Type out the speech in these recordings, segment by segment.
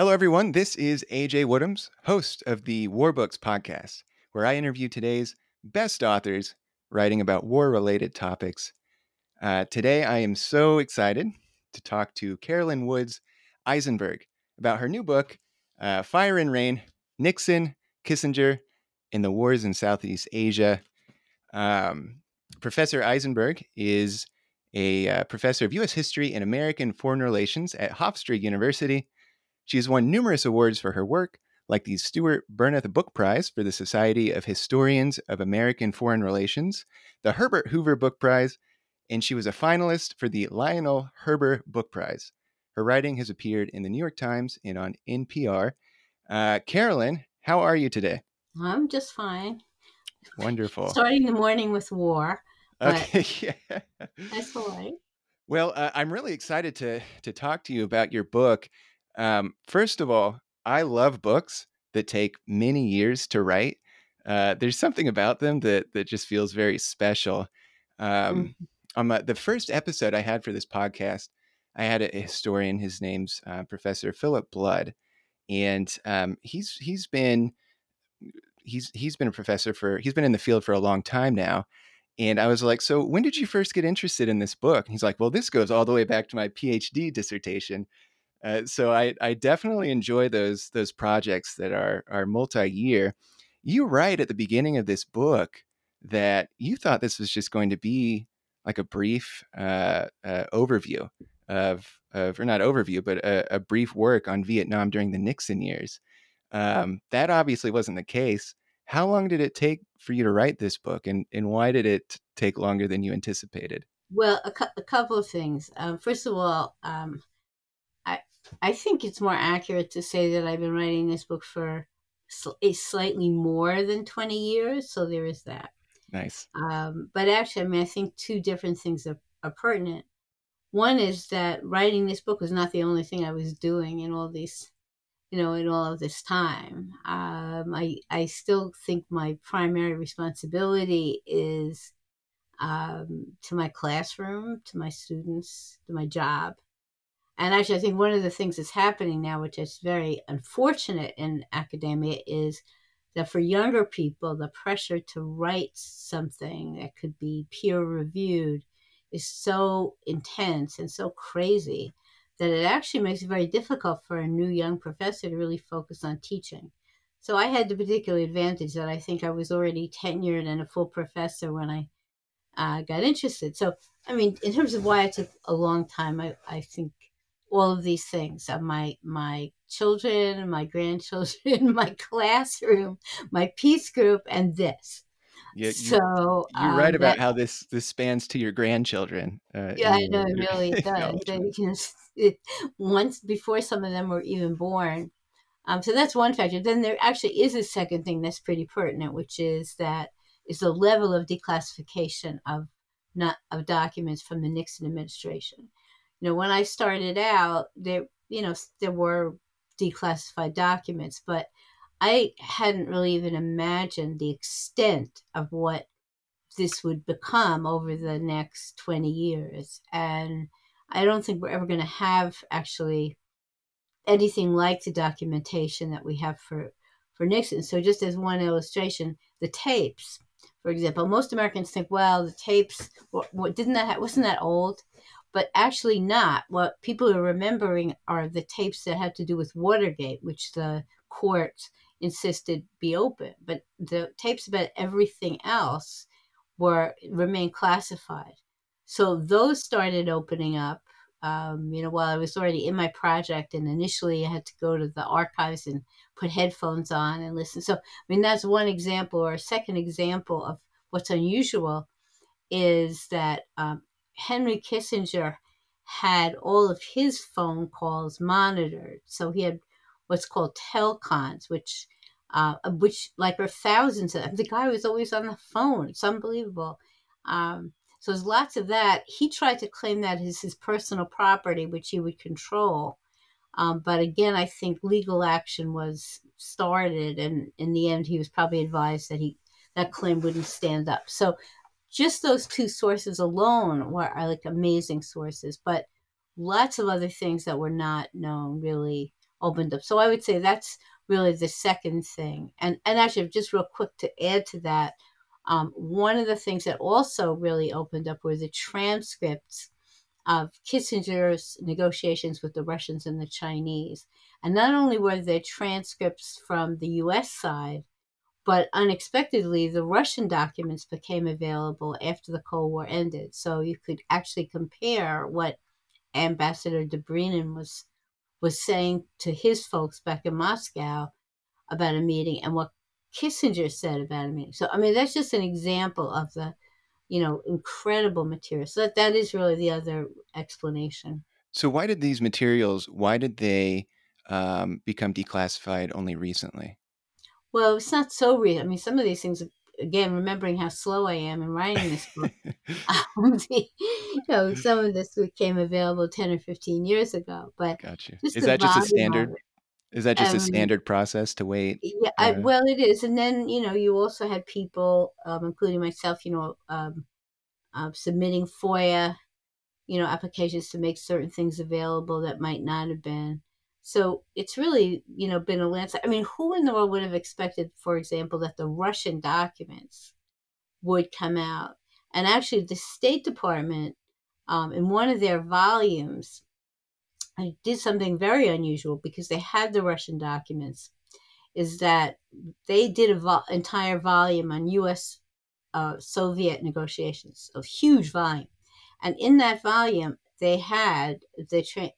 Hello, everyone. This is AJ Woodhams, host of the War Books podcast, where I interview today's best authors writing about war related topics. Uh, today, I am so excited to talk to Carolyn Woods Eisenberg about her new book, uh, Fire and Rain Nixon, Kissinger, and the Wars in Southeast Asia. Um, professor Eisenberg is a uh, professor of U.S. history and American foreign relations at Hofstra University. She has won numerous awards for her work, like the Stuart Bernath Book Prize for the Society of Historians of American Foreign Relations, the Herbert Hoover Book Prize, and she was a finalist for the Lionel Gelber Book Prize. Her writing has appeared in the New York Times and on NPR. Uh, Carolyn, how are you today? I'm just fine. Wonderful. Starting the morning with war. Okay, yeah. That's all right. Well, uh, I'm really excited to to talk to you about your book. Um, first of all, I love books that take many years to write. Uh, there's something about them that that just feels very special. Um, mm-hmm. On my, the first episode I had for this podcast, I had a historian. His name's uh, Professor Philip Blood, and um, he's he's been he's he's been a professor for he's been in the field for a long time now. And I was like, so when did you first get interested in this book? And he's like, well, this goes all the way back to my PhD dissertation. Uh, so I, I definitely enjoy those those projects that are are multi-year. You write at the beginning of this book that you thought this was just going to be like a brief uh, uh, overview of, of, or not overview, but a, a, brief work on Vietnam during the Nixon years. Um, that obviously wasn't the case. How long did it take for you to write this book, and, and why did it take longer than you anticipated? Well, a, cu- a couple of things. Um, first of all, um, I think it's more accurate to say that I've been writing this book for sl- slightly more than twenty years. So there is that. Nice. Um, but actually, I mean, I think two different things are, are pertinent. One is that writing this book was not the only thing I was doing in all these, you know, in all of this time. Um, I I still think my primary responsibility is um, to my classroom, to my students, to my job. And actually, I think one of the things that's happening now, which is very unfortunate in academia, is that for younger people, the pressure to write something that could be peer reviewed is so intense and so crazy that it actually makes it very difficult for a new young professor to really focus on teaching. So I had the particular advantage that I think I was already tenured and a full professor when I uh, got interested. So, I mean, in terms of why it took a long time, I, I think all of these things uh, my my children my grandchildren my classroom my peace group and this yeah, so you're um, right about that, how this this spans to your grandchildren. Uh, yeah, I know it really does. because it, once before some of them were even born, um, so that's one factor. Then there actually is a second thing that's pretty pertinent, which is that is the level of declassification of not of documents from the Nixon administration you know, when I started out, there, you know, there were declassified documents, but I hadn't really even imagined the extent of what this would become over the next 20 years. And I don't think we're ever going to have actually anything like the documentation that we have for, for Nixon. So, just as one illustration, the tapes, for example, most Americans think, well, the tapes, what, what didn't that, wasn't that old? But actually not. What people are remembering are the tapes that had to do with Watergate, which the court insisted be open. But the tapes about everything else were remain classified. So those started opening up. Um, you know, while I was already in my project, and initially I had to go to the archives and put headphones on and listen. So, I mean, that's one example, or a second example of what's unusual is that um, Henry Kissinger had all of his phone calls monitored. So he had what's called telcons, which uh, which like are thousands of them. The guy was always on the phone. It's unbelievable. Um, so there's lots of that. He tried to claim that as his personal property, which he would control. Um, but again, I think legal action was started, and in the end, he was probably advised that he that claim wouldn't stand up. So just those two sources alone were are like amazing sources, but lots of other things that were not known really opened up. So I would say that's really the second thing. And and actually, just real quick to add to that, um, one of the things that also really opened up were the transcripts of Kissinger's negotiations with the Russians and the Chinese. And not only were there transcripts from the US side, but unexpectedly, the Russian documents became available after the Cold War ended. So you could actually compare what Ambassador Dobrynin was was saying to his folks back in Moscow about a meeting and what Kissinger said about a meeting. So I mean that's just an example of the, you know, incredible material. So that, that is really the other explanation. So why did these materials why did they um, become declassified only recently? Well, it's not so real. I mean, some of these things, again, remembering how slow I am in writing this book, um, you know, some of this became available 10 or 15 years ago. But gotcha. Is that just a standard? Is that just um, a standard process to wait? Yeah, I, well, it is. And then, you know, you also had people, um, including myself, you know, um, uh, submitting FOIA, you know, applications to make certain things available that might not have been. So it's really, you know, been a landslide. I mean, who in the world would have expected, for example, that the Russian documents would come out? And actually, the State Department, um, in one of their volumes, did something very unusual because they had the Russian documents. Is that they did an vo- entire volume on U.S. Uh, Soviet negotiations, a huge volume, and in that volume they had the tra-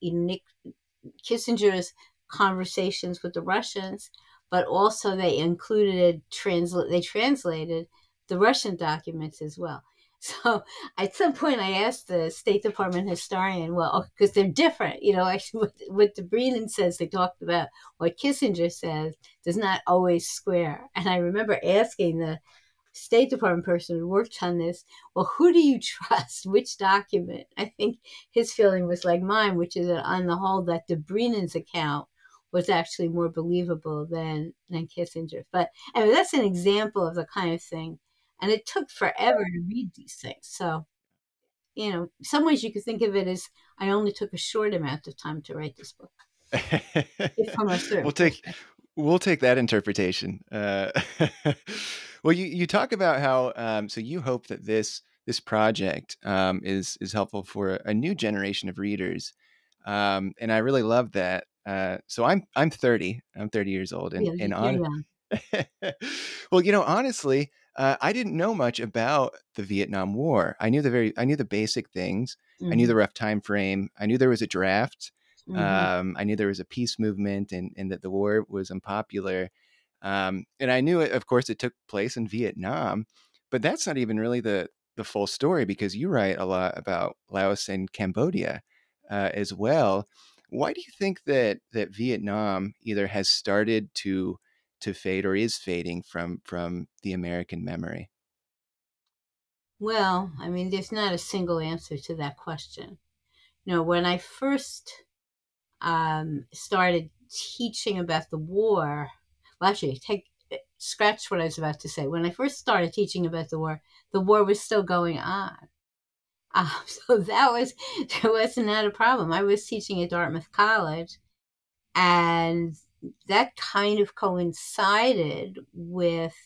Kissinger's conversations with the Russians, but also they included translate they translated the Russian documents as well. So at some point, I asked the State Department historian, well, because they're different, you know, actually what, what Dobrynin says, they talked about what Kissinger says does not always square. And I remember asking the State Department person who worked on this, well, who do you trust? Which document? I think his feeling was like mine, which is that on the whole, that Dobrynin's account was actually more believable than than Kissinger's. But anyway, that's an example of the kind of thing. And it took forever to read these things. So, you know, some ways you could think of it as I only took a short amount of time to write this book. we'll take we'll take that interpretation. Uh, well, you, you talk about how um, so you hope that this this project um, is is helpful for a new generation of readers, um, and I really love that. Uh, so I'm I'm 30. I'm 30 years old, and yeah, and on. well, you know, honestly, uh, I didn't know much about the Vietnam War. I knew the very I knew the basic things. Mm-hmm. I knew the mm-hmm. rough time frame. I knew there was a draft. Mm-hmm. Um, I knew there was a peace movement and, and that the war was unpopular. Um, and I knew it, of course, it took place in Vietnam, but that's not even really the, the full story because you write a lot about Laos and Cambodia uh, as well. Why do you think that that Vietnam either has started to to fade or is fading from from the American memory? Well, I mean, there's not a single answer to that question. You know, when I first um, started teaching about the war, well, actually, take scratch what I was about to say. When I first started teaching about the war, the war was still going on. Um, so that was there was not a problem. I was teaching at Dartmouth College, and that kind of coincided with.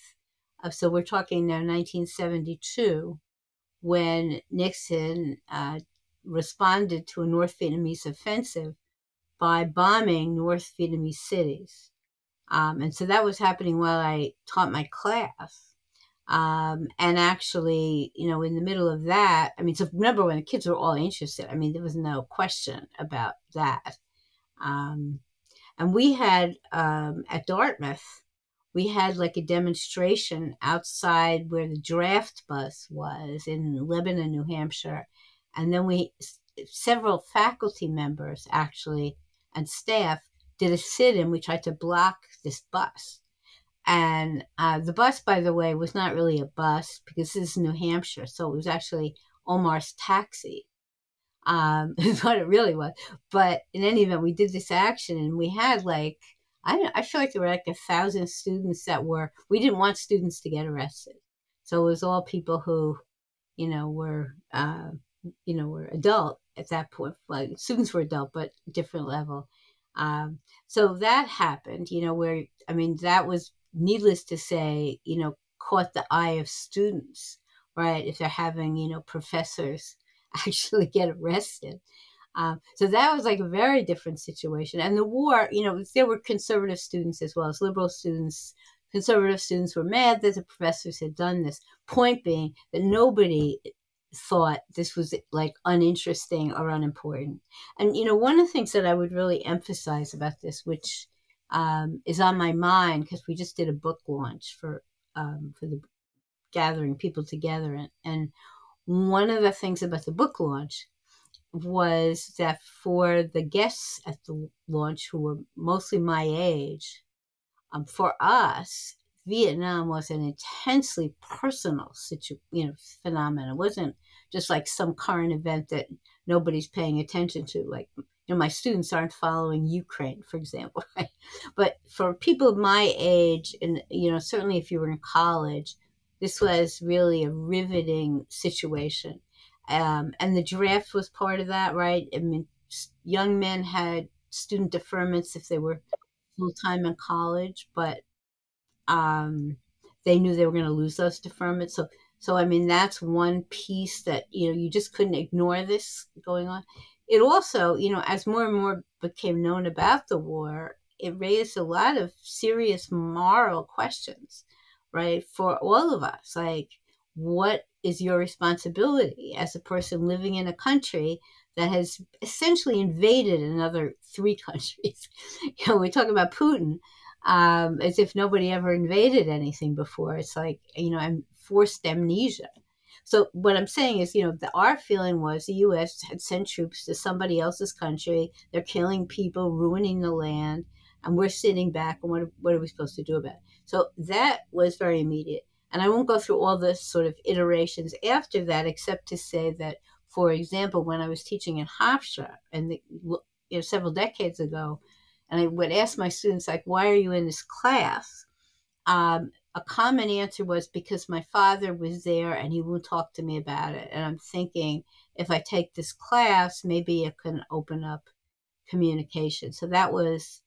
Uh, so we're talking now 1972, when Nixon uh, responded to a North Vietnamese offensive by bombing North Vietnamese cities. Um, and so that was happening while I taught my class. Um, and actually, you know, in the middle of that, I mean, so remember when the kids were all interested, I mean, there was no question about that. Um, and we had um, at Dartmouth, we had like a demonstration outside where the draft bus was in Lebanon, New Hampshire. And then we, several faculty members actually and staff did a sit in. We tried to block this bus. And uh, the bus, by the way, was not really a bus because this is New Hampshire. So it was actually Omar's taxi. Um, is what it really was. But in any event, we did this action and we had like, I, I feel like there were like a thousand students that were, we didn't want students to get arrested. So it was all people who, you know, were, uh, you know, were adult at that point. Like students were adult, but different level. Um, so that happened, you know, where, I mean, that was needless to say, you know, caught the eye of students, right? If they're having, you know, professors actually get arrested. Um, so that was like a very different situation. And the war, you know, there were conservative students as well as liberal students. Conservative students were mad that the professors had done this. Point being that nobody thought this was like uninteresting or unimportant. And, you know, one of the things that I would really emphasize about this, which um, is on my mind because we just did a book launch for um, for the gathering people together, and, and one of the things about the book launch was that for the guests at the launch who were mostly my age, um, for us, Vietnam was an intensely personal situ- you know, phenomenon. It wasn't just like some current event that nobody's paying attention to. Like, you know, my students aren't following Ukraine, for example. But for people of my age, and you know, certainly if you were in college, this was really a riveting situation. Um, and the draft was part of that, right? I mean, young men had student deferments if they were full time in college, but um, they knew they were going to lose those deferments. So, so I mean, that's one piece that you know you just couldn't ignore this going on. It also, you know, as more and more became known about the war, it raised a lot of serious moral questions, right, for all of us. Like, what is your responsibility as a person living in a country that has essentially invaded another three countries? You know, we talk about Putin um, as if nobody ever invaded anything before. It's like, you know, I'm forced amnesia. So what I'm saying is, you know, the, our feeling was the U.S. had sent troops to somebody else's country. They're killing people, ruining the land, and we're sitting back. And what what are we supposed to do about it? So that was very immediate. And I won't go through all the sort of iterations after that, except to say that, for example, when I was teaching in Hofstra, and the, you know, several decades ago, and I would ask my students, like, why are you in this class? Um, a common answer was because my father was there and he won't talk to me about it. And I'm thinking, if I take this class, maybe it can open up communication. So that was,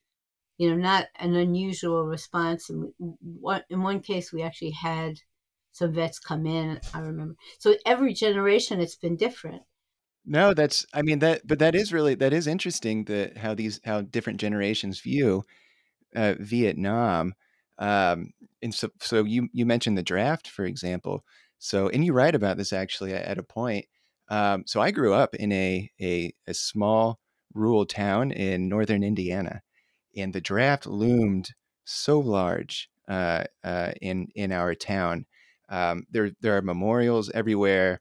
you know, not an unusual response. One, in one case, we actually had some vets come in, I remember. So every generation, it's been different. No, that's I mean that but that is really that is interesting that how these how different generations view uh, Vietnam. Um, and so so you you mentioned the draft for example. So and you write about this actually at, a point. Um, so I grew up in a, a a small rural town in northern Indiana, and the draft loomed so large uh, uh, in in our town. Um, there there are memorials everywhere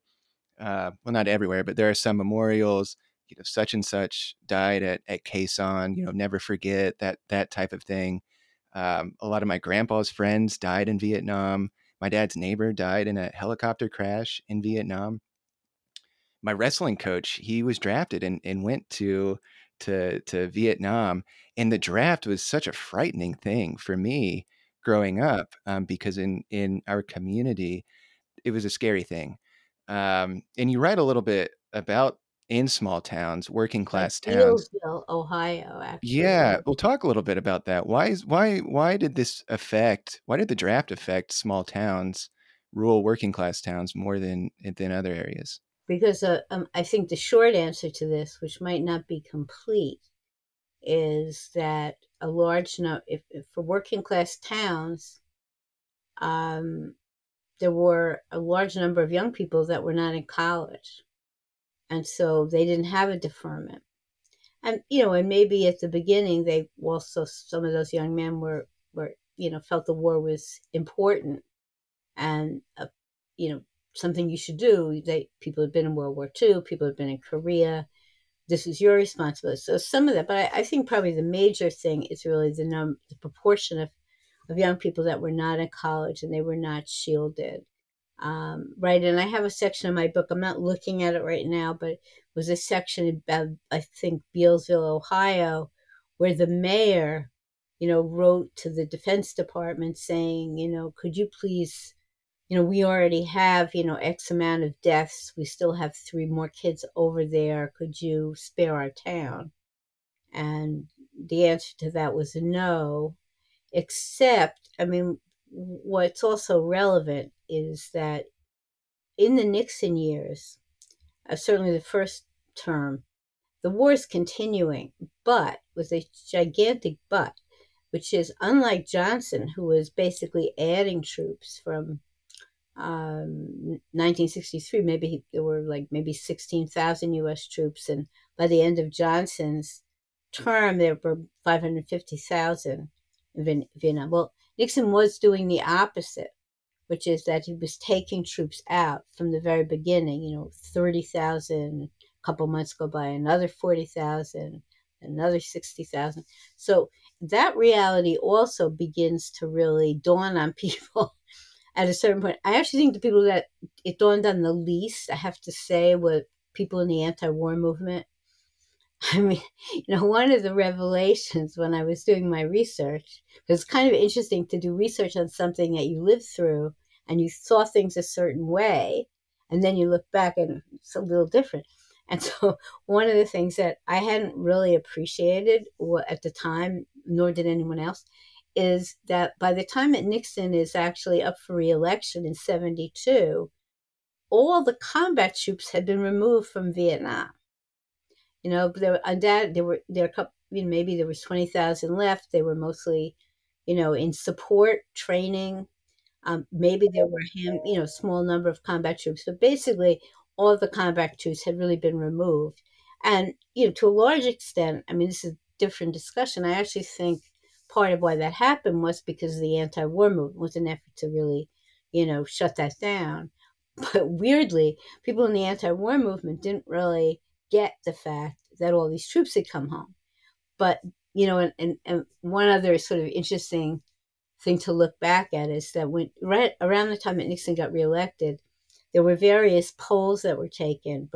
uh, well, not everywhere, but there are some memorials. You know, such and such died at at Sanh. You know, never forget that that type of thing. Um, a lot of my grandpa's friends died in Vietnam. My dad's neighbor died in a helicopter crash in Vietnam. My wrestling coach, he was drafted and, and went to to to Vietnam, and the draft was such a frightening thing for me growing up um, because in in our community, it was a scary thing. Um, and you write a little bit about in small towns, working class like towns. Ohio, actually. Yeah, we'll talk a little bit about that. Why is why why did this affect? Why did the draft affect small towns, rural working class towns more than than other areas? Because uh, um, I think the short answer to this, which might not be complete, is that a large number, if, if for working class towns, um, there were a large number of young people that were not in college. And so they didn't have a deferment. And, you know, and maybe at the beginning, they also, some of those young men were, were, you know, felt the war was important and, uh, you know, something you should do. They, people had been in World War II, people had been in Korea. This is your responsibility. So some of that, but I, I think probably the major thing is really the number, the proportion of of young people that were not in college and they were not shielded. Um, right. And I have a section in my book, I'm not looking at it right now, but it was a section about, I think, Bealsville, Ohio, where the mayor, you know, wrote to the Defense Department saying, you know, could you please, you know, we already have, you know, X amount of deaths. We still have three more kids over there. Could you spare our town? And the answer to that was no, except, I mean, what's also relevant is that in the Nixon years, uh, certainly the first term, the war is continuing, but with a gigantic but, which is unlike Johnson, who was basically adding troops from um, 1963, maybe there were like maybe 16,000 U.S. troops, and by the end of Johnson's term, there were 550,000 in Vietnam. Well, Nixon was doing the opposite, which is that he was taking troops out from the very beginning. You know, 30,000, a couple months go by, another 40,000, another 60,000. So that reality also begins to really dawn on people at a certain point. I actually think the people that it dawned on the least, I have to say, were people in the anti war movement. I mean, you know, one of the revelations when I was doing my research, was kind of interesting to do research on something that you lived through and you saw things a certain way, and then you look back and it's a little different. And so, one of the things that I hadn't really appreciated at the time, nor did anyone else, is that by the time that Nixon is actually up for reelection in 72, all the combat troops had been removed from Vietnam. You know, there were that there were there were a couple, you know, maybe there was twenty thousand left. They were mostly, you know, in support training. Um, maybe there were him, you know, small number of combat troops, but basically all the combat troops had really been removed. And you know, to a large extent, I mean, this is a different discussion. I actually think part of why that happened was because the anti-war movement was an effort to really, you know, shut that down. But weirdly, people in the anti-war movement didn't really get the fact that all these troops had come home. But you know, and, and, and one other sort of interesting thing to look back at is that when right around the time that Nixon got reelected, there were various polls that were taken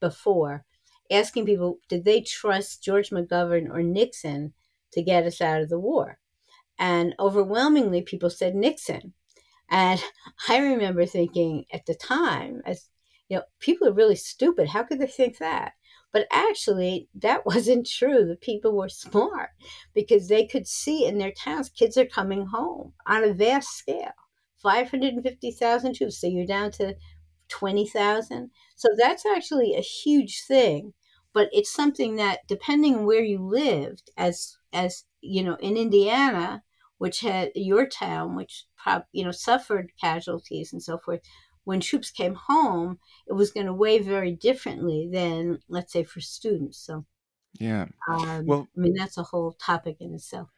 before asking people did they trust George McGovern or Nixon to get us out of the war. And overwhelmingly, people said Nixon. And I remember thinking at the time, as you know, people are really stupid. How could they think that? But actually, that wasn't true. The people were smart because they could see in their towns kids are coming home on a vast scale 550,000 troops. So you're down to 20,000. So that's actually a huge thing. But it's something that, depending on where you lived, as as you know, in Indiana, which had your town, which you know suffered casualties and so forth. When troops came home, it was going to weigh very differently than, let's say, for students. So, yeah, um, well, I mean that's a whole topic in itself.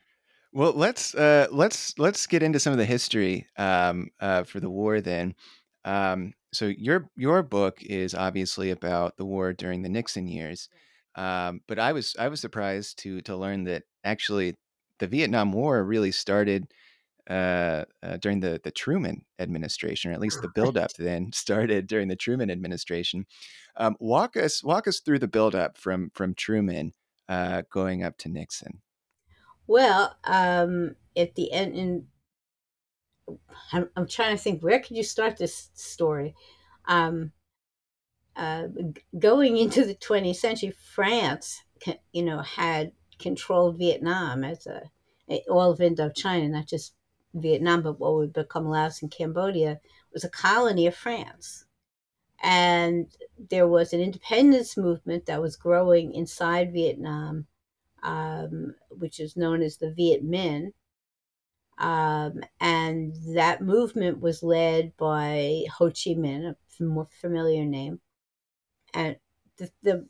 Well, let's uh, let's let's get into some of the history um, uh, for the war then. Um, so your your book is obviously about the war during the Nixon years, um, but I was I was surprised to to learn that actually the Vietnam War really started uh, uh, during the the Truman administration, or at least the buildup then started during the Truman administration. Um, walk us walk us through the buildup from from Truman uh, going up to Nixon. Well, um, at the end, in, I'm, I'm trying to think where could you start this story. Um, uh, going into the 20th century, France, you know, had controlled Vietnam as a all of Indochina, not just Vietnam, but what would become Laos and Cambodia, was a colony of France. And there was an independence movement that was growing inside Vietnam, um, which is known as the Viet Minh. Um, and that movement was led by Ho Chi Minh, a more familiar name. And the, the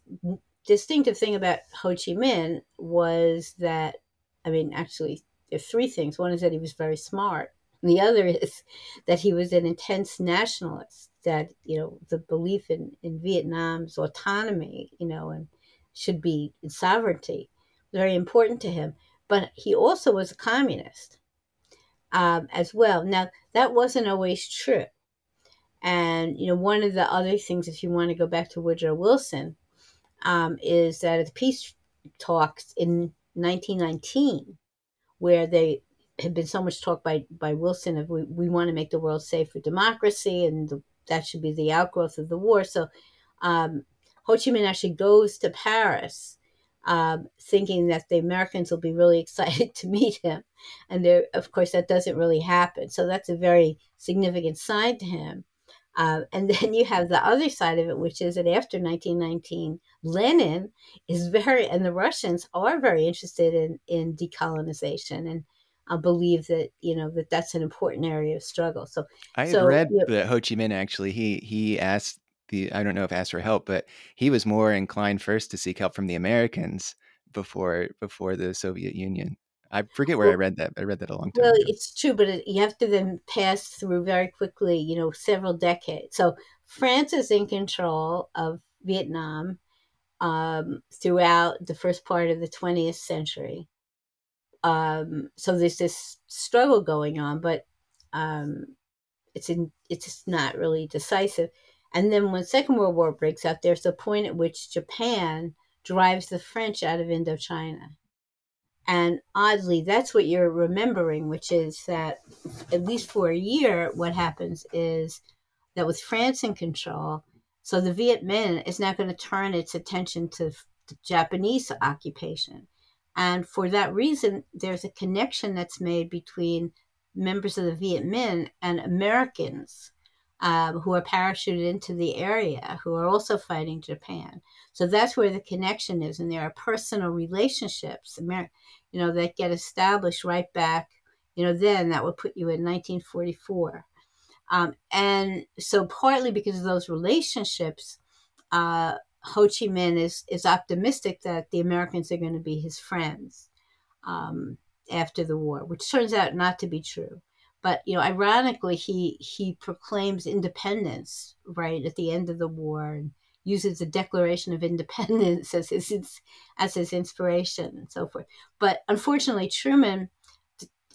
distinctive thing about Ho Chi Minh was that, I mean, actually, there are three things. One is that he was very smart. And the other is that he was an intense nationalist, that, you know, the belief in, in Vietnam's autonomy, you know, and should be in sovereignty, very important to him. But he also was a communist um, as well. Now, that wasn't always true. And, you know, one of the other things, if you want to go back to Woodrow Wilson, um, is that at the peace talks in 1919, where they had been so much talk by, by Wilson of we, we want to make the world safe for democracy and the, that should be the outgrowth of the war. So um, Ho Chi Minh actually goes to Paris um, thinking that the Americans will be really excited to meet him. And there, of course, that doesn't really happen. So that's a very significant sign to him. Uh, and then you have the other side of it, which is that after 1919, Lenin is very, and the Russians are very interested in, in decolonization and uh, believe that, you know, that that's an important area of struggle. So I so, read you know, that Ho Chi Minh actually he he asked the I don't know if asked for help, but he was more inclined first to seek help from the Americans before before the Soviet Union. I forget where I read that. I read that a long time Well, ago. it's true, but it, you have to then pass through very quickly, you know, several decades. So France is in control of Vietnam um, throughout the first part of the 20th century. Um, so there's this struggle going on, but um, it's in, it's not really decisive. And then when Second World War breaks out, there's a point at which Japan drives the French out of Indochina. And oddly, that's what you're remembering, which is that at least for a year, what happens is that with France in control, so the Viet Minh is not going to turn its attention to the Japanese occupation. And for that reason, there's a connection that's made between members of the Viet Minh and Americans um, who are parachuted into the area who are also fighting Japan. So that's where the connection is, and there are personal relationships, you know, that get established right back. You know, then that would put you in 1944. Um, and so, partly because of those relationships, uh, Ho Chi Minh is, is optimistic that the Americans are going to be his friends um, after the war, which turns out not to be true. But you know, ironically, he he proclaims independence right at the end of the war and uses the Declaration of Independence as his as his inspiration and so forth. But unfortunately, Truman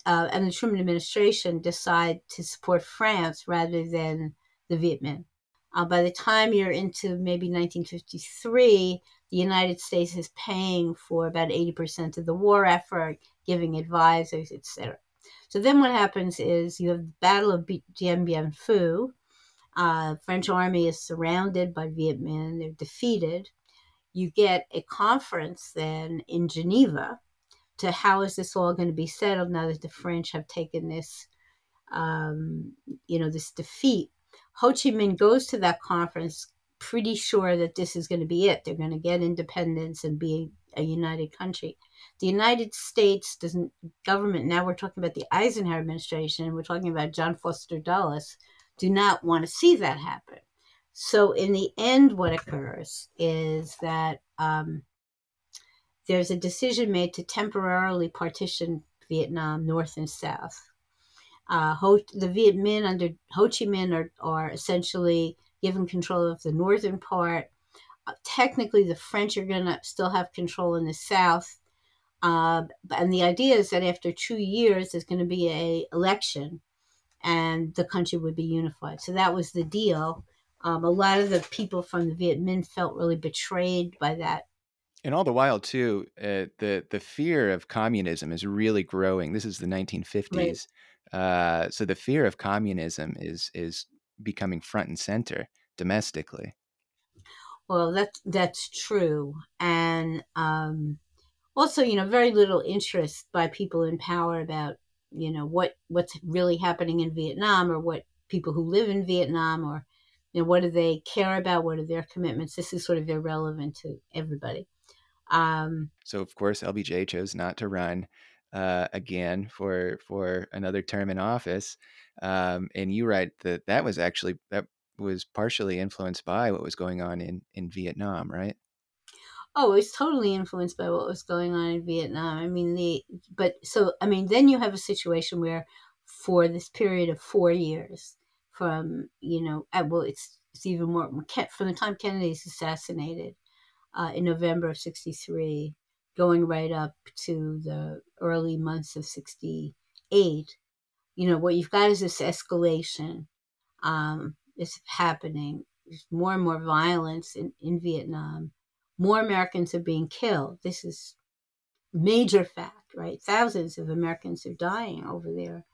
uh, and the Truman administration decide to support France rather than the Viet Minh. Uh, by the time you're into maybe 1953, the United States is paying for about 80% of the war effort, giving advisors, etc. So then what happens is you have the Battle of Dien Bien Phu. Uh, French army is surrounded by Viet Minh. They're defeated. You get a conference then in Geneva to how is this all going to be settled now that the French have taken this, um, you know, this defeat. Ho Chi Minh goes to that conference pretty sure that this is going to be it. They're going to get independence and be a united country. The United States doesn't government. Now we're talking about the Eisenhower administration, and we're talking about John Foster Dulles. Do not want to see that happen. So in the end, what occurs is that um, there's a decision made to temporarily partition Vietnam north and south. Uh, Ho, the Viet Minh under Ho Chi Minh are, are essentially given control of the northern part. Uh, technically, the French are going to still have control in the south. Uh, and the idea is that after two years, there's going to be a election, and the country would be unified. So that was the deal. Um, a lot of the people from the Viet Minh felt really betrayed by that and all the while, too, uh, the the fear of communism is really growing. This is the 1950s, right. uh, so the fear of communism is is becoming front and center domestically. Well, that's that's true, and um, also, you know, very little interest by people in power about you know what what's really happening in Vietnam or what people who live in Vietnam or you know what do they care about? What are their commitments? This is sort of irrelevant to everybody. Um, so of course, LBJ chose not to run uh, again for for another term in office. Um, and you write that that was actually that was partially influenced by what was going on in in Vietnam, right? Oh, it's totally influenced by what was going on in Vietnam. I mean, the but so I mean, then you have a situation where for this period of four years, from you know, well, it's it's even more from the time Kennedy is assassinated uh, in November of 63, going right up to the early months of 68, you know, what you've got is this escalation um, is happening. There's more and more violence in, in Vietnam. More Americans are being killed. This is major fact, right? Thousands of Americans are dying over there.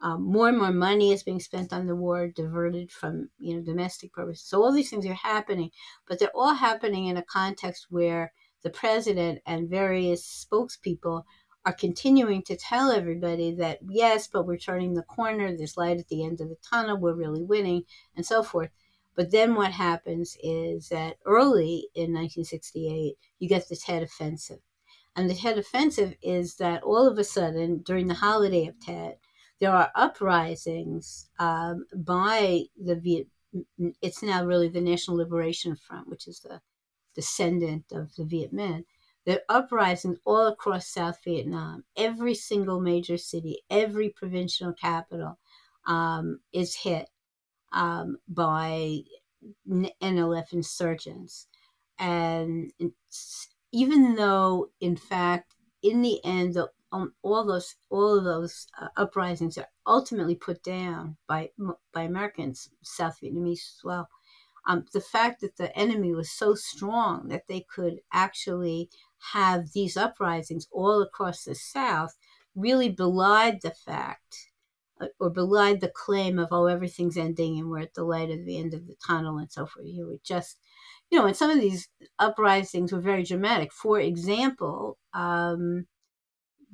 Um, more and more money is being spent on the war, diverted from you know domestic purposes. So all these things are happening, but they're all happening in a context where the president and various spokespeople are continuing to tell everybody that yes, but we're turning the corner, there's light at the end of the tunnel, we're really winning, and so forth. But then what happens is that early in 1968, you get the Tet Offensive. And the Tet Offensive is that all of a sudden, during the holiday of Tet, there are uprisings um, by the Viet. It's now really the National Liberation Front, which is the descendant of the Viet Minh. There are uprisings all across South Vietnam. Every single major city, every provincial capital um, is hit um, by NLF insurgents. And even though, in fact, in the end, the, um, all those all of those uh, uprisings are ultimately put down by by Americans, South Vietnamese as well. Um, the fact that the enemy was so strong that they could actually have these uprisings all across the South really belied the fact or belied the claim of oh everything's ending and we're at the light at the end of the tunnel and so forth. You were just, you know, and some of these uprisings were very dramatic. For example, um,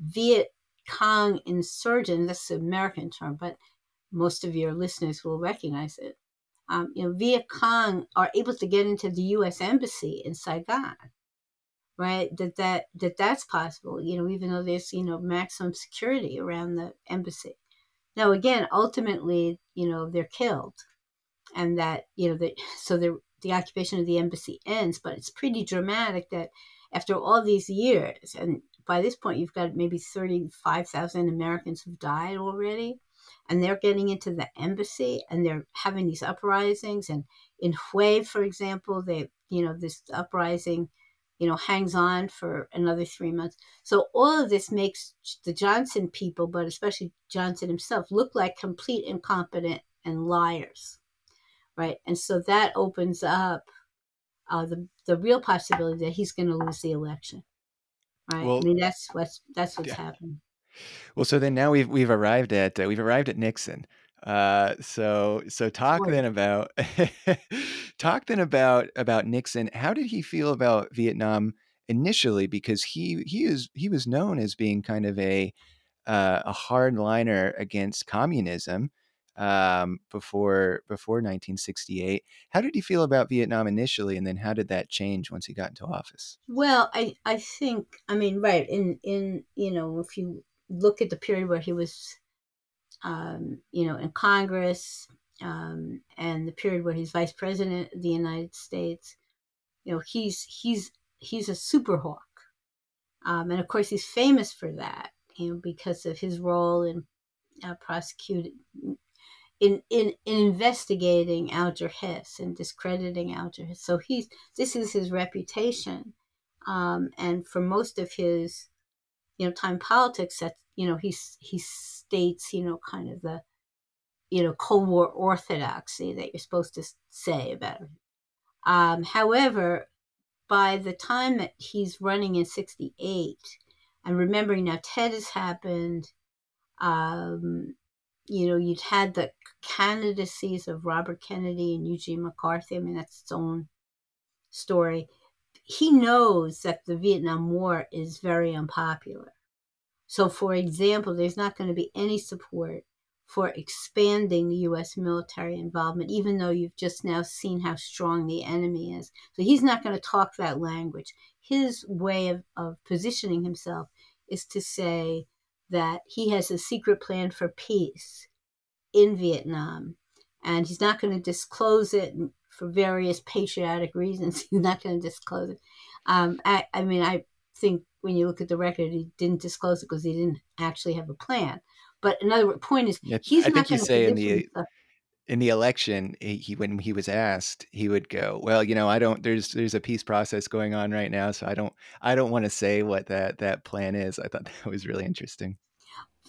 Viet Cong insurgents, that's an American term, but most of your listeners will recognize it. Um, you know, Viet Cong are able to get into the U.S. embassy in Saigon, right? That that that that's possible. You know, even though there's you know maximum security around the embassy. Now, again, ultimately, you know, they're killed, and that you know that so the the occupation of the embassy ends. But it's pretty dramatic that after all these years, and by this point, you've got maybe thirty five thousand Americans who've died already, and they're getting into the embassy and they're having these uprisings. And in Hue, for example, they you know this uprising you know, hangs on for another three months. So all of this makes the Johnson people, but especially Johnson himself, look like complete incompetent and liars, right? And so that opens up uh, the the real possibility that he's going to lose the election, right? Well, I mean, that's what's that's what's yeah. happening. Well, so then now we've we've arrived at uh, we've arrived at Nixon. Uh, so so talk then about talk then about about Nixon. How did he feel about Vietnam initially? Because he he is he was known as being kind of a uh, a hardliner against communism um, before before 1968. How did he feel about Vietnam initially, and then how did that change once he got into office? Well, I I think I mean right in in you know if you look at the period where he was um, you know, in Congress um, and the period where he's vice president of the United States. You know, he's he's he's a super hawk, um, and of course he's famous for that. You know, because of his role in uh, prosecuting. In, in, in investigating Alger Hiss and discrediting Alger Hiss. So he's this is his reputation. Um, and for most of his you know time politics that you know he's he's states, you know, kind of the, you know, Cold War orthodoxy that you're supposed to say about him. Um, however, by the time that he's running in 68, and remembering now Tet has happened, um, you know, you'd had the candidacies of Robert Kennedy and Eugene McCarthy. I mean, that's its own story. He knows that the Vietnam War is very unpopular. So, for example, there's not going to be any support for expanding the U.S. military involvement, even though you've just now seen how strong the enemy is. So, he's not going to talk that language. His way of, of positioning himself is to say that he has a secret plan for peace in Vietnam, and he's not going to disclose it for various patriotic reasons. He's not going to disclose it. Um, I, I mean, I think when you look at the record, he didn't disclose it because he didn't actually have a plan. But another point is, he's I not think you say in the in the election, he, he, when he was asked, he would go, "Well, you know, I don't. There's there's a peace process going on right now, so I don't I don't want to say what that that plan is." I thought that was really interesting.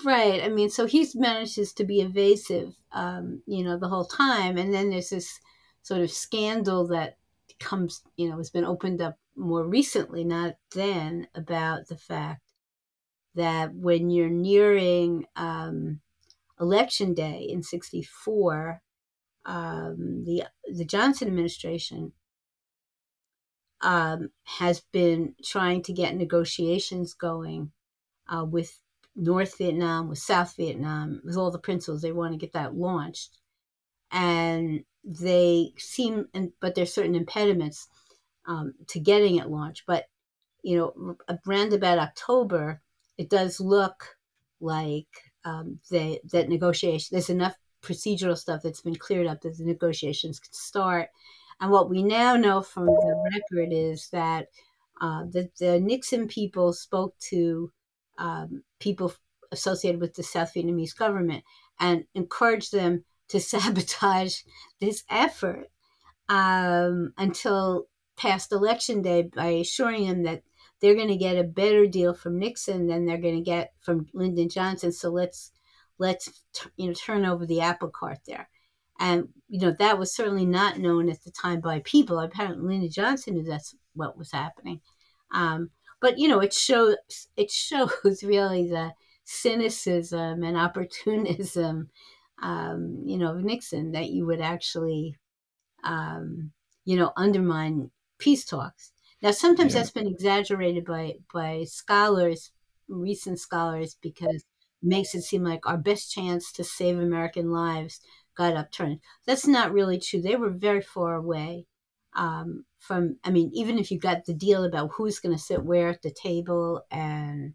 Right. I mean, so he's manages to be evasive, um, you know, the whole time, and then there's this sort of scandal that comes, you know, has been opened up more recently, not then, about the fact that when you're nearing um, election day in 64, um, the, the Johnson administration um, has been trying to get negotiations going uh, with North Vietnam, with South Vietnam, with all the principals. They want to get that launched. And they seem, and, but there's certain impediments um, to getting it launched. But, you know, around about October, it does look like um, they, that negotiation, there's enough procedural stuff that's been cleared up that the negotiations can start. And what we now know from the record is that uh, the, the Nixon people spoke to um, people associated with the South Vietnamese government and encouraged them to sabotage this effort um, until past election day by assuring them that they're going to get a better deal from Nixon than they're going to get from Lyndon Johnson. So let's let's you know turn over the apple cart there. And you know that was certainly not known at the time by people. Apparently, Lyndon Johnson knew that's what was happening. Um, but you know, it shows it shows really the cynicism and opportunism, um, you know, of Nixon that you would actually, um, you know, undermine peace talks. Now, sometimes yeah. that's been exaggerated by by scholars, recent scholars, because it makes it seem like our best chance to save American lives got upturned. That's not really true. They were very far away um, from. I mean, even if you got the deal about who's going to sit where at the table and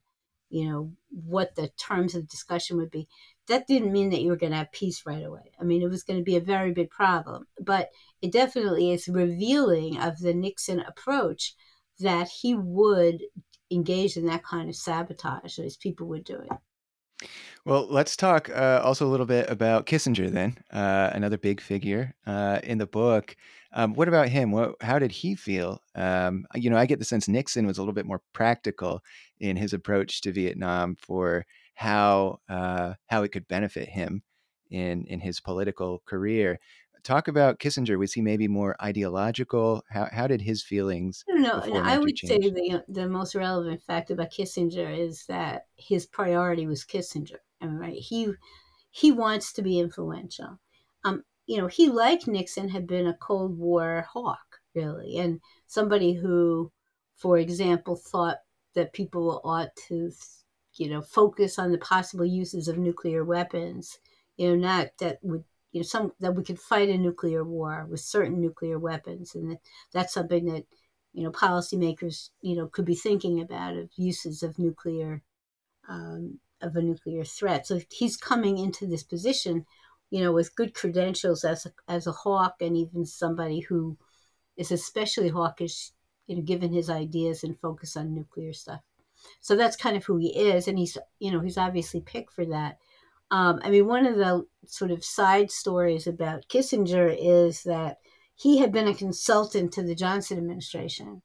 you know what the terms of discussion would be, that didn't mean that you were going to have peace right away. I mean, it was going to be a very big problem, but it definitely is revealing of the Nixon approach that he would engage in that kind of sabotage as people were doing. Well, let's talk uh, also a little bit about Kissinger, then, uh, another big figure uh, in the book. Um, what about him? What, how did he feel? Um, you know, I get the sense Nixon was a little bit more practical in his approach to Vietnam for how uh, how it could benefit him in in his political career. Talk about Kissinger. Was he maybe more ideological? How how did his feelings? No, I would change? say the the most relevant fact about Kissinger is that his priority was Kissinger. I mean, right? He he wants to be influential. Um, you know, he like Nixon had been a Cold War hawk, really, and somebody who, for example, thought that people ought to you know, focus on the possible uses of nuclear weapons. You know, not that would you know some that we could fight a nuclear war with certain nuclear weapons, and that, that's something that you know policymakers you know could be thinking about of uses of nuclear um, of a nuclear threat. So he's coming into this position, you know, with good credentials as a, as a hawk, and even somebody who is especially hawkish, you know, given his ideas and focus on nuclear stuff. So that's kind of who he is, and he's you know he's obviously picked for that. Um, I mean, one of the sort of side stories about Kissinger is that he had been a consultant to the Johnson administration,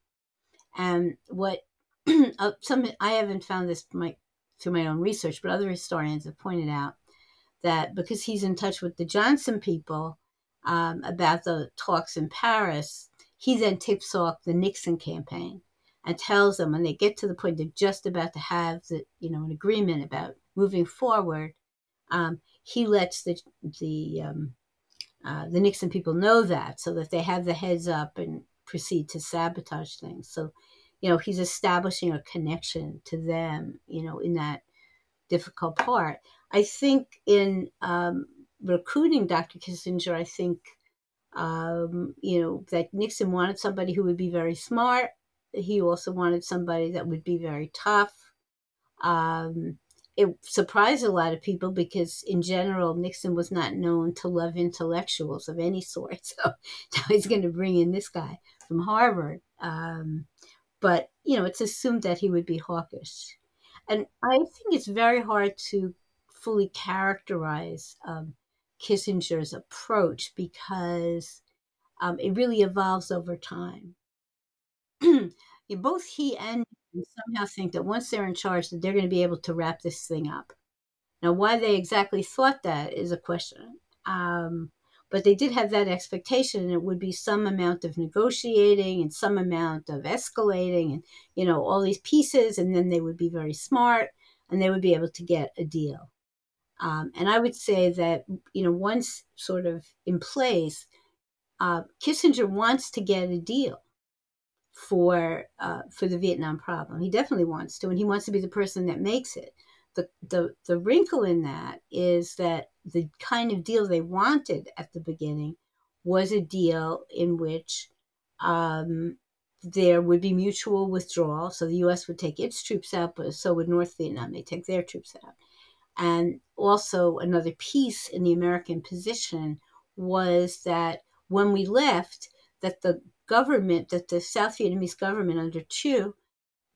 and what uh, some I haven't found this my, through my own research, but other historians have pointed out that because he's in touch with the Johnson people um, about the talks in Paris, he then tips off the Nixon campaign and tells them when they get to the point they're just about to have the you know an agreement about moving forward, um, he lets the the um, uh, the Nixon people know that so that they have the heads up and proceed to sabotage things. So, you know, he's establishing a connection to them, you know, in that difficult part. I think in um, recruiting Dr. Kissinger, I think, um, you know, that Nixon wanted somebody who would be very smart, he also wanted somebody that would be very tough. Um, it surprised a lot of people because, in general, Nixon was not known to love intellectuals of any sort. So now he's going to bring in this guy from Harvard. Um, but, you know, it's assumed that he would be hawkish. And I think it's very hard to fully characterize um, Kissinger's approach because um, it really evolves over time. both he and somehow think that once they're in charge, that they're going to be able to wrap this thing up. Now, why they exactly thought that is a question. Um, but they did have that expectation, and it would be some amount of negotiating and some amount of escalating, and you know all these pieces, and then they would be very smart, and they would be able to get a deal. Um, and I would say that you know once sort of in place, uh, Kissinger wants to get a deal for uh, for the Vietnam problem. He definitely wants to, and he wants to be the person that makes it. The, the the wrinkle in that is that the kind of deal they wanted at the beginning was a deal in which um, there would be mutual withdrawal. So the U.S. would take its troops out, but so would North Vietnam. They take their troops out. And also another piece in the American position was that when we left, that the government, that the South Vietnamese government under Thieu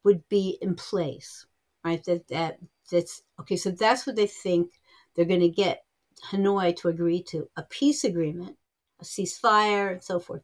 would be in place, right? That that that's okay. So that's what they think they're going to get Hanoi to agree to a peace agreement, a ceasefire, and so forth.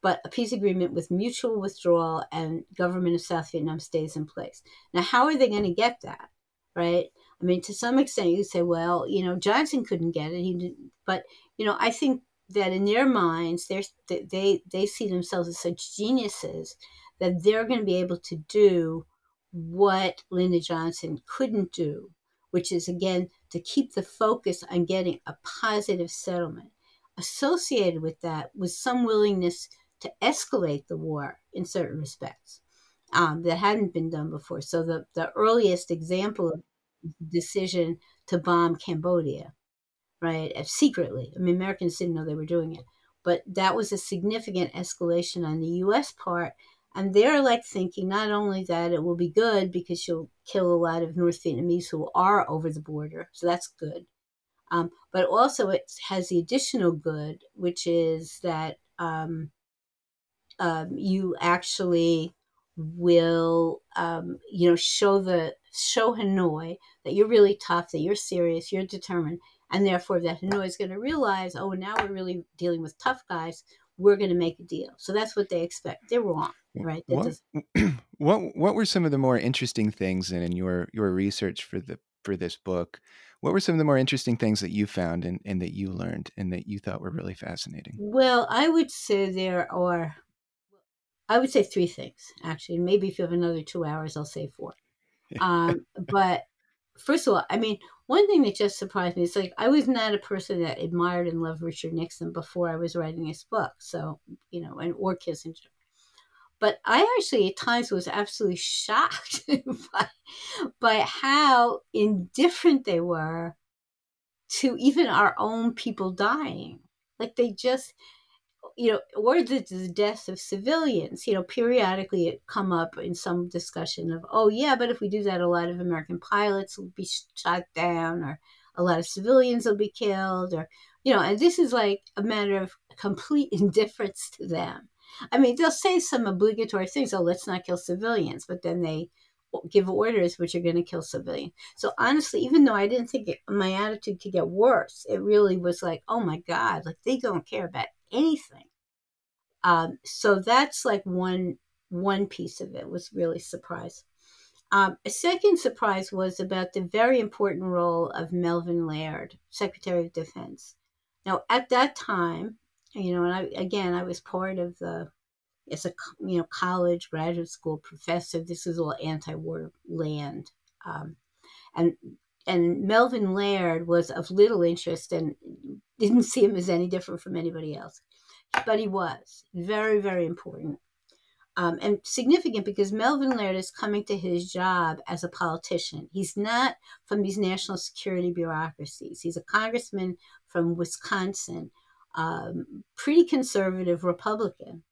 But a peace agreement with mutual withdrawal and government of South Vietnam stays in place. Now, how are they going to get that, right? I mean, to some extent, you say, well, you know, Johnson couldn't get it. He didn't, but you know, I think that in their minds, they're, they they see themselves as such geniuses that they're going to be able to do what Lyndon Johnson couldn't do, which is again to keep the focus on getting a positive settlement. Associated with that was some willingness to escalate the war in certain respects um, that hadn't been done before. So the, the earliest example of decision to bomb Cambodia, right, secretly. I mean, Americans didn't know they were doing it, but that was a significant escalation on the U.S. part. And they're like thinking not only that it will be good because you'll kill a lot of North Vietnamese who are over the border, so that's good, um, but also it has the additional good, which is that um, um, you actually will, um, you know, show the show Hanoi that you're really tough, that you're serious, you're determined, and therefore that Hanoi is going to realize, oh, now we're really dealing with tough guys. We're going to make a deal. So that's what they expect. They're wrong, right? What, what what were some of the more interesting things in, in your your research for the for this book? What were some of the more interesting things that you found and, and that you learned and that you thought were really fascinating? Well, I would say there are I would say three things actually. Maybe if you have another two hours, I'll say four. Um, but first of all, I mean, one thing that just surprised me is like I was not a person that admired and loved Richard Nixon before I was writing this book. So you know, and or Kissinger. But I actually at times was absolutely shocked by, by how indifferent they were to even our own people dying. Like they just you know, or the, the deaths of civilians. You know, periodically it come up in some discussion of, oh yeah, but if we do that, a lot of American pilots will be shot down, or a lot of civilians will be killed, or you know, and this is like a matter of complete indifference to them. I mean, they'll say some obligatory things, oh, let's not kill civilians, but then they give orders which are going to kill civilians. So honestly, even though I didn't think it, my attitude could get worse, it really was like, oh my God, like they don't care about anything. Um, so that's like one one piece of it was really surprise. Um, a second surprise was about the very important role of Melvin Laird, Secretary of Defense. Now, at that time, you know, and I, again, I was part of the, as a you know college graduate school professor. This is all anti-war land, um, and and Melvin Laird was of little interest and didn't see him as any different from anybody else but he was very, very important. Um, and significant because Melvin Laird is coming to his job as a politician. He's not from these national security bureaucracies. He's a congressman from Wisconsin, um, pretty conservative Republican,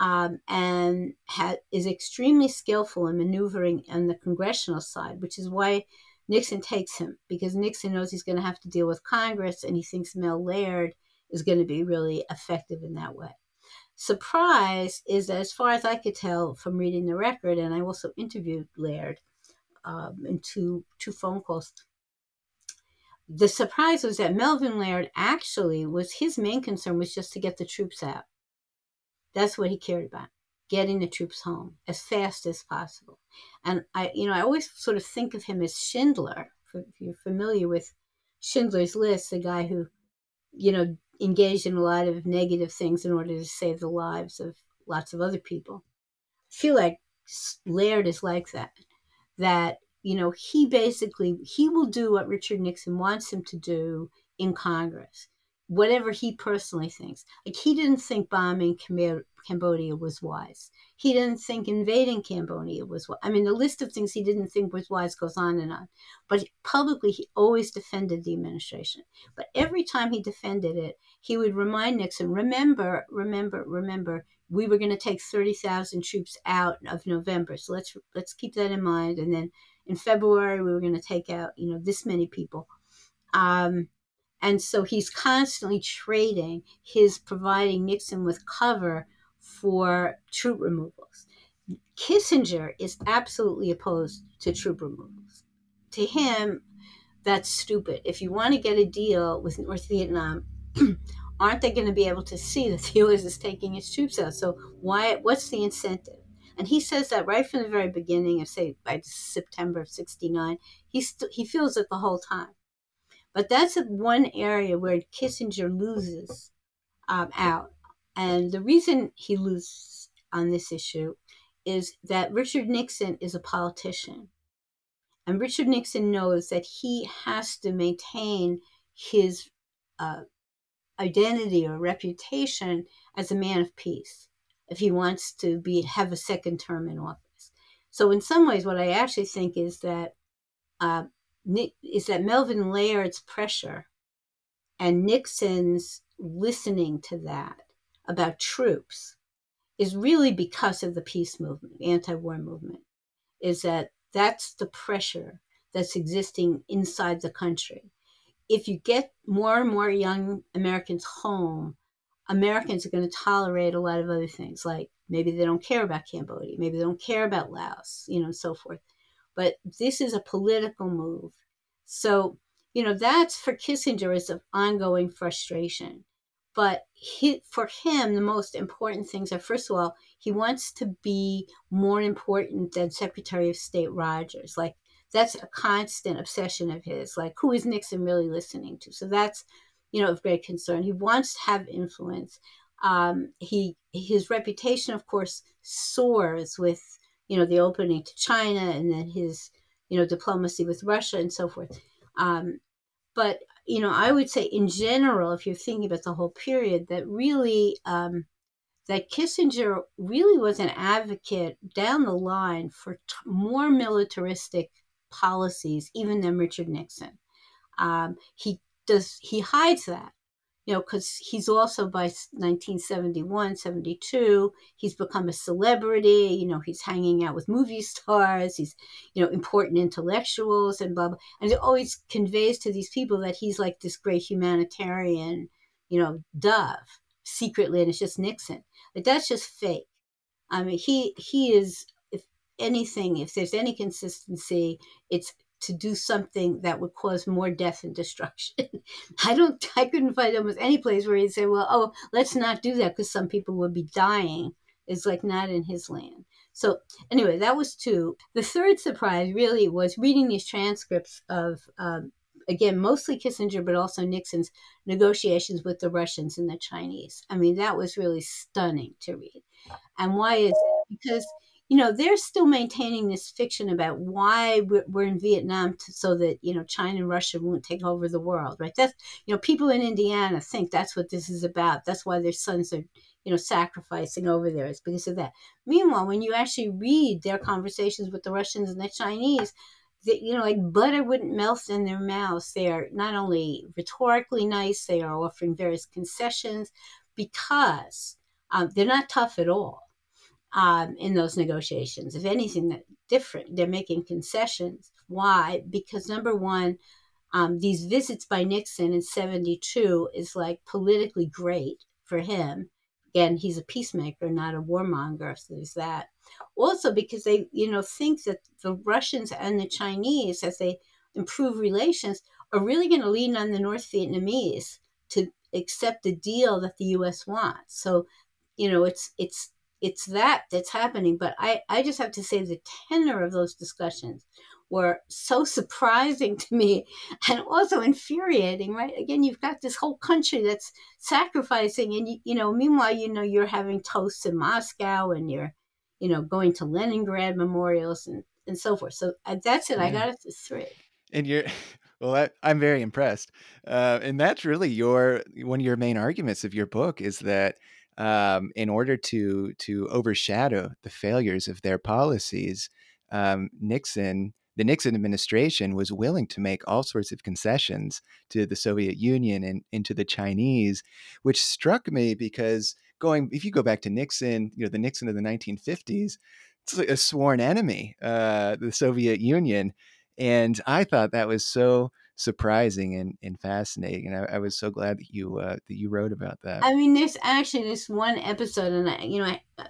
um, and ha- is extremely skillful in maneuvering on the congressional side, which is why Nixon takes him because Nixon knows he's going to have to deal with Congress, and he thinks Mel Laird is going to be really effective in that way. Surprise is that, as far as I could tell from reading the record, and I also interviewed Laird um, in two two phone calls. The surprise was that Melvin Laird actually was his main concern was just to get the troops out. That's what he cared about, getting the troops home as fast as possible. And I, you know, I always sort of think of him as Schindler. If you're familiar with Schindler's List, the guy who, you know, engaged in a lot of negative things in order to save the lives of lots of other people. I feel like Laird is like that. That, you know, he basically he will do what Richard Nixon wants him to do in Congress. Whatever he personally thinks. Like he didn't think bombing Cambodia was wise. He didn't think invading Cambodia was wise. I mean, the list of things he didn't think was wise goes on and on. But publicly, he always defended the administration. But every time he defended it, he would remind Nixon, remember, remember, remember, we were going to take 30,000 troops out of November. So let's let's keep that in mind. And then in February, we were going to take out, you know, this many people. Um, and so he's constantly trading his providing Nixon with cover for troop removals. Kissinger is absolutely opposed to troop removals. To him, that's stupid. If you want to get a deal with North Vietnam, aren't they going to be able to see that the U.S. is taking its troops out? So why? What's the incentive? And he says that right from the very beginning of, say, by September of '69. He st- he feels it the whole time. But that's one area where Kissinger loses um, out. And the reason he loses on this issue is that Richard Nixon is a politician. And Richard Nixon knows that he has to maintain his uh, identity or reputation as a man of peace if he wants to be have a second term in office. So in some ways, what I actually think is that uh, is that Melvin Laird's pressure and Nixon's listening to that about troops is really because of the peace movement, anti-war movement. Is that that's the pressure that's existing inside the country. If you get more and more young Americans home, Americans are going to tolerate a lot of other things, like maybe they don't care about Cambodia, maybe they don't care about Laos, you know, and so forth. But this is a political move. So, you know, that's for Kissinger is of ongoing frustration. But he, for him, the most important things are first of all, he wants to be more important than Secretary of State Rogers. Like, that's a constant obsession of his. Like, who is Nixon really listening to? So that's, you know, of great concern. He wants to have influence. Um, he his reputation, of course, soars with you know the opening to China and then his you know diplomacy with Russia and so forth. Um, but you know, I would say in general, if you're thinking about the whole period, that really um, that Kissinger really was an advocate down the line for t- more militaristic policies, even than Richard Nixon. Um, he does he hides that you know, because he's also by 1971, 72, he's become a celebrity. You know, he's hanging out with movie stars, he's, you know, important intellectuals and blah, blah. And it always conveys to these people that he's like this great humanitarian, you know, dove secretly, and it's just Nixon. But that's just fake. I mean, he he is, if anything, if there's any consistency, it's to do something that would cause more death and destruction. I don't, I couldn't find almost any place where he'd say, well, oh, let's not do that because some people would be dying. It's like not in his land. So anyway, that was two. The third surprise really was reading these transcripts of, um, again, mostly Kissinger, but also Nixon's negotiations with the Russians and the Chinese. I mean, that was really stunning to read. And why is it? Because you know they're still maintaining this fiction about why we're, we're in Vietnam to, so that you know China and Russia won't take over the world, right? That's you know people in Indiana think that's what this is about. That's why their sons are you know sacrificing over there. It's because of that. Meanwhile, when you actually read their conversations with the Russians and the Chinese, that you know, like butter wouldn't melt in their mouths. They are not only rhetorically nice, they are offering various concessions because um, they're not tough at all um, in those negotiations. If anything, that different. They're making concessions. Why? Because number one, um, these visits by Nixon in '72 is like politically great for him. Again, he's a peacemaker, not a warmonger. So there's that. Also, because they, you know, think that the Russians and the Chinese, as they improve relations, are really going to lean on the North Vietnamese to accept the deal that the U.S. wants. So, you know, it's it's it's that that's happening. But I, I just have to say the tenor of those discussions were so surprising to me and also infuriating, right? Again, you've got this whole country that's sacrificing and, you, you know, meanwhile, you know, you're having toasts in Moscow and you're, you know, going to Leningrad memorials and, and so forth. So uh, that's it. Yeah. I got it to three. And you're, Well, I, I'm very impressed, uh, and that's really your one of your main arguments of your book is that um, in order to to overshadow the failures of their policies, um, Nixon, the Nixon administration, was willing to make all sorts of concessions to the Soviet Union and, and to the Chinese, which struck me because going if you go back to Nixon, you know the Nixon of the 1950s, it's a sworn enemy, uh, the Soviet Union. And I thought that was so surprising and, and fascinating. And I, I was so glad that you uh, that you wrote about that. I mean, there's actually this one episode, and I, you know, I, uh,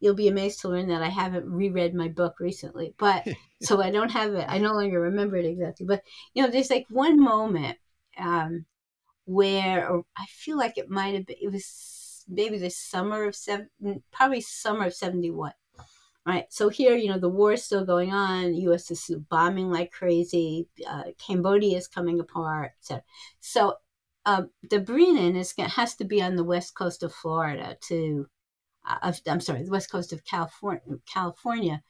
you'll be amazed to learn that I haven't reread my book recently, but so I don't have it. I no longer remember it exactly, but you know, there's like one moment um, where, or I feel like it might have been, it was maybe the summer of seven, probably summer of seventy one right? So here, you know, the war is still going on. The U.S. is bombing like crazy. Uh, Cambodia is coming apart. etc. so uh, Dobrynin is has to be on the west coast of Florida to, uh, I'm sorry, the west coast of California, California,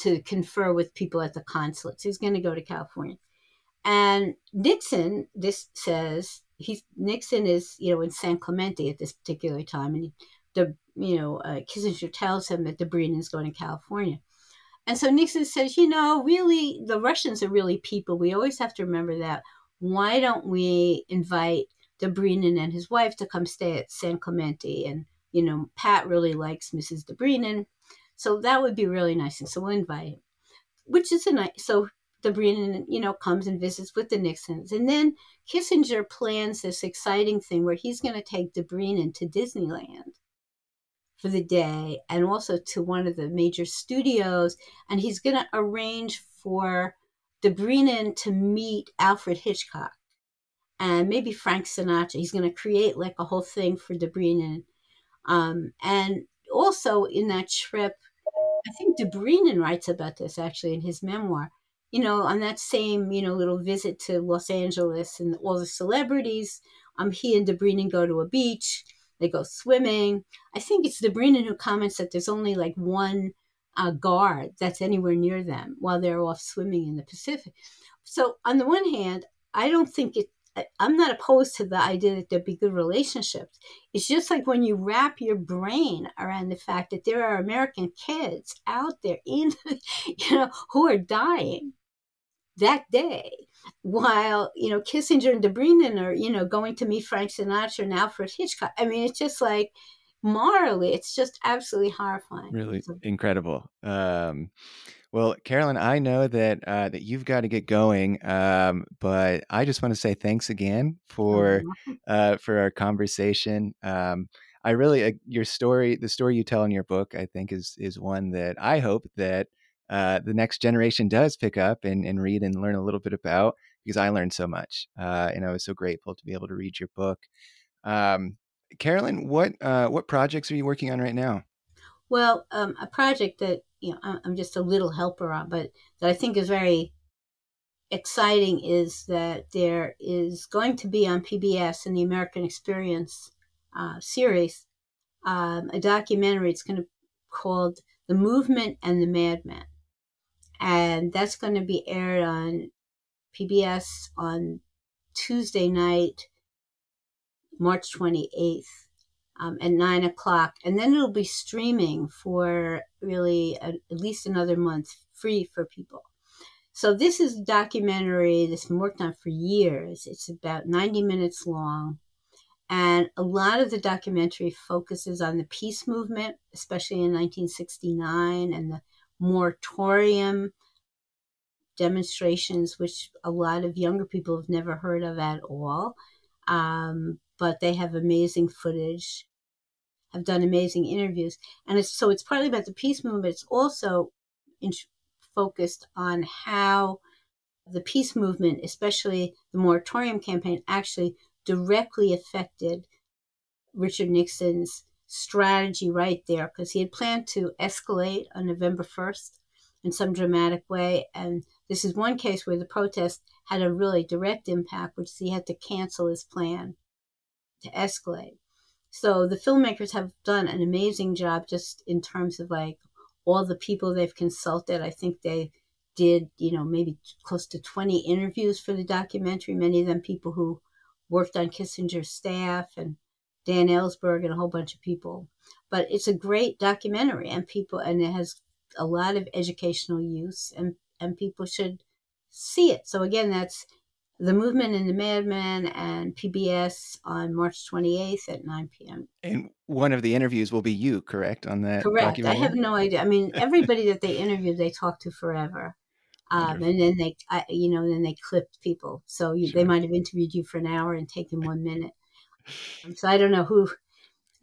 to confer with people at the consulates. He's going to go to California, and Nixon. This says he's Nixon is you know in San Clemente at this particular time, and he, the you know, uh, Kissinger tells him that Dobrynin is going to California. And so Nixon says, you know, really, the Russians are really people. We always have to remember that. Why don't we invite Dobrynin and his wife to come stay at San Clemente? And, you know, Pat really likes Mrs. Dobrynin. So that would be really nice. And so we'll invite him, which is a nice. So Dobrynin, you know, comes and visits with the Nixons. And then Kissinger plans this exciting thing where he's going to take Dobrynin to Disneyland for the day and also to one of the major studios. And he's going to arrange for Dobrynin to meet Alfred Hitchcock and maybe Frank Sinatra. He's going to create like a whole thing for Dobrynin. Um, and also in that trip, I think Dobrynin writes about this actually in his memoir. You know, on that same, you know, little visit to Los Angeles and all the celebrities, um, he and Dobrynin go to a beach they go swimming. I think it's Dobrynin who comments that there's only like one uh, guard that's anywhere near them while they're off swimming in the Pacific. So on the one hand, I don't think it. I'm not opposed to the idea that there'd be good relationships. It's just like when you wrap your brain around the fact that there are American kids out there in, you know, who are dying that day while you know Kissinger and Dobrynin are you know going to meet Frank Sinatra and Alfred Hitchcock. I mean, it's just like morally, it's just absolutely horrifying. Really incredible. Um, well, Carolyn, I know that uh, that you've got to get going, um, but I just want to say thanks again for uh, for our conversation. Um, I really uh, your story, the story you tell in your book, I think is is one that I hope that uh, the next generation does pick up and, and read and learn a little bit about because I learned so much. Uh, and I was so grateful to be able to read your book. Um, Carolyn, what uh, what projects are you working on right now? Well, um, a project that you know I'm just a little helper on, but that I think is very exciting is that there is going to be on PBS in the American Experience uh, series um, a documentary. It's going to called "The Movement and the Madman," and that's going to be aired on PBS on Tuesday night, March 28th um, at 9 o'clock. And then it'll be streaming for really a, at least another month free for people. So this is a documentary that's been worked on for years. It's about 90 minutes long. And a lot of the documentary focuses on the peace movement, especially in 1969 and the moratorium demonstrations, which a lot of younger people have never heard of at all. Um, but they have amazing footage, have done amazing interviews. And it's, so it's partly about the peace movement, it's also in, focused on how the peace movement, especially the moratorium campaign, actually directly affected Richard Nixon's strategy right there because he had planned to escalate on November 1st in some dramatic way. And this is one case where the protest had a really direct impact, which he had to cancel his plan to escalate. So the filmmakers have done an amazing job just in terms of like all the people they've consulted. I think they did, you know, maybe close to 20 interviews for the documentary, many of them people who worked on Kissinger's staff and Dan Ellsberg and a whole bunch of people. But it's a great documentary and people and it has a lot of educational use and and people should see it. So again, that's the Movement and the Madman and PBS on March 28th at 9 p.m. And one of the interviews will be you, correct? On that correct. I have no idea. I mean, everybody that they interviewed, they talked to forever. Um, and then they, I, you know, then they clipped people. So you, sure. they might have interviewed you for an hour and taken one minute. So I don't know who,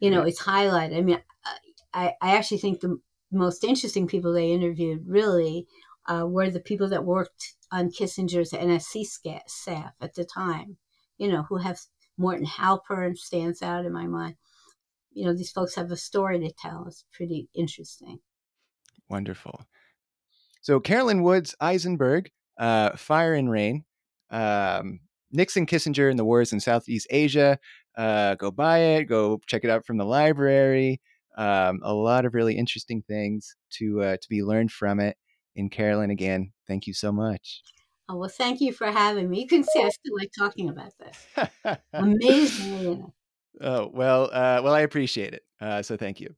you know, is highlighted. I mean, I, I actually think the most interesting people they interviewed really uh, were the people that worked on Kissinger's NSC staff at the time, you know, who have Morton Halperin stands out in my mind. You know, these folks have a story to tell. It's pretty interesting. Wonderful. So Carolyn Woods Eisenberg, uh, Fire and Rain, um, Nixon Kissinger and the Wars in Southeast Asia. Uh, go buy it. Go check it out from the library. Um, a lot of really interesting things to uh, to be learned from it. And Carolyn, again, thank you so much. Oh, well, thank you for having me. You can see I still like talking about this. Amazing. Oh well, uh, well, I appreciate it. Uh, so thank you.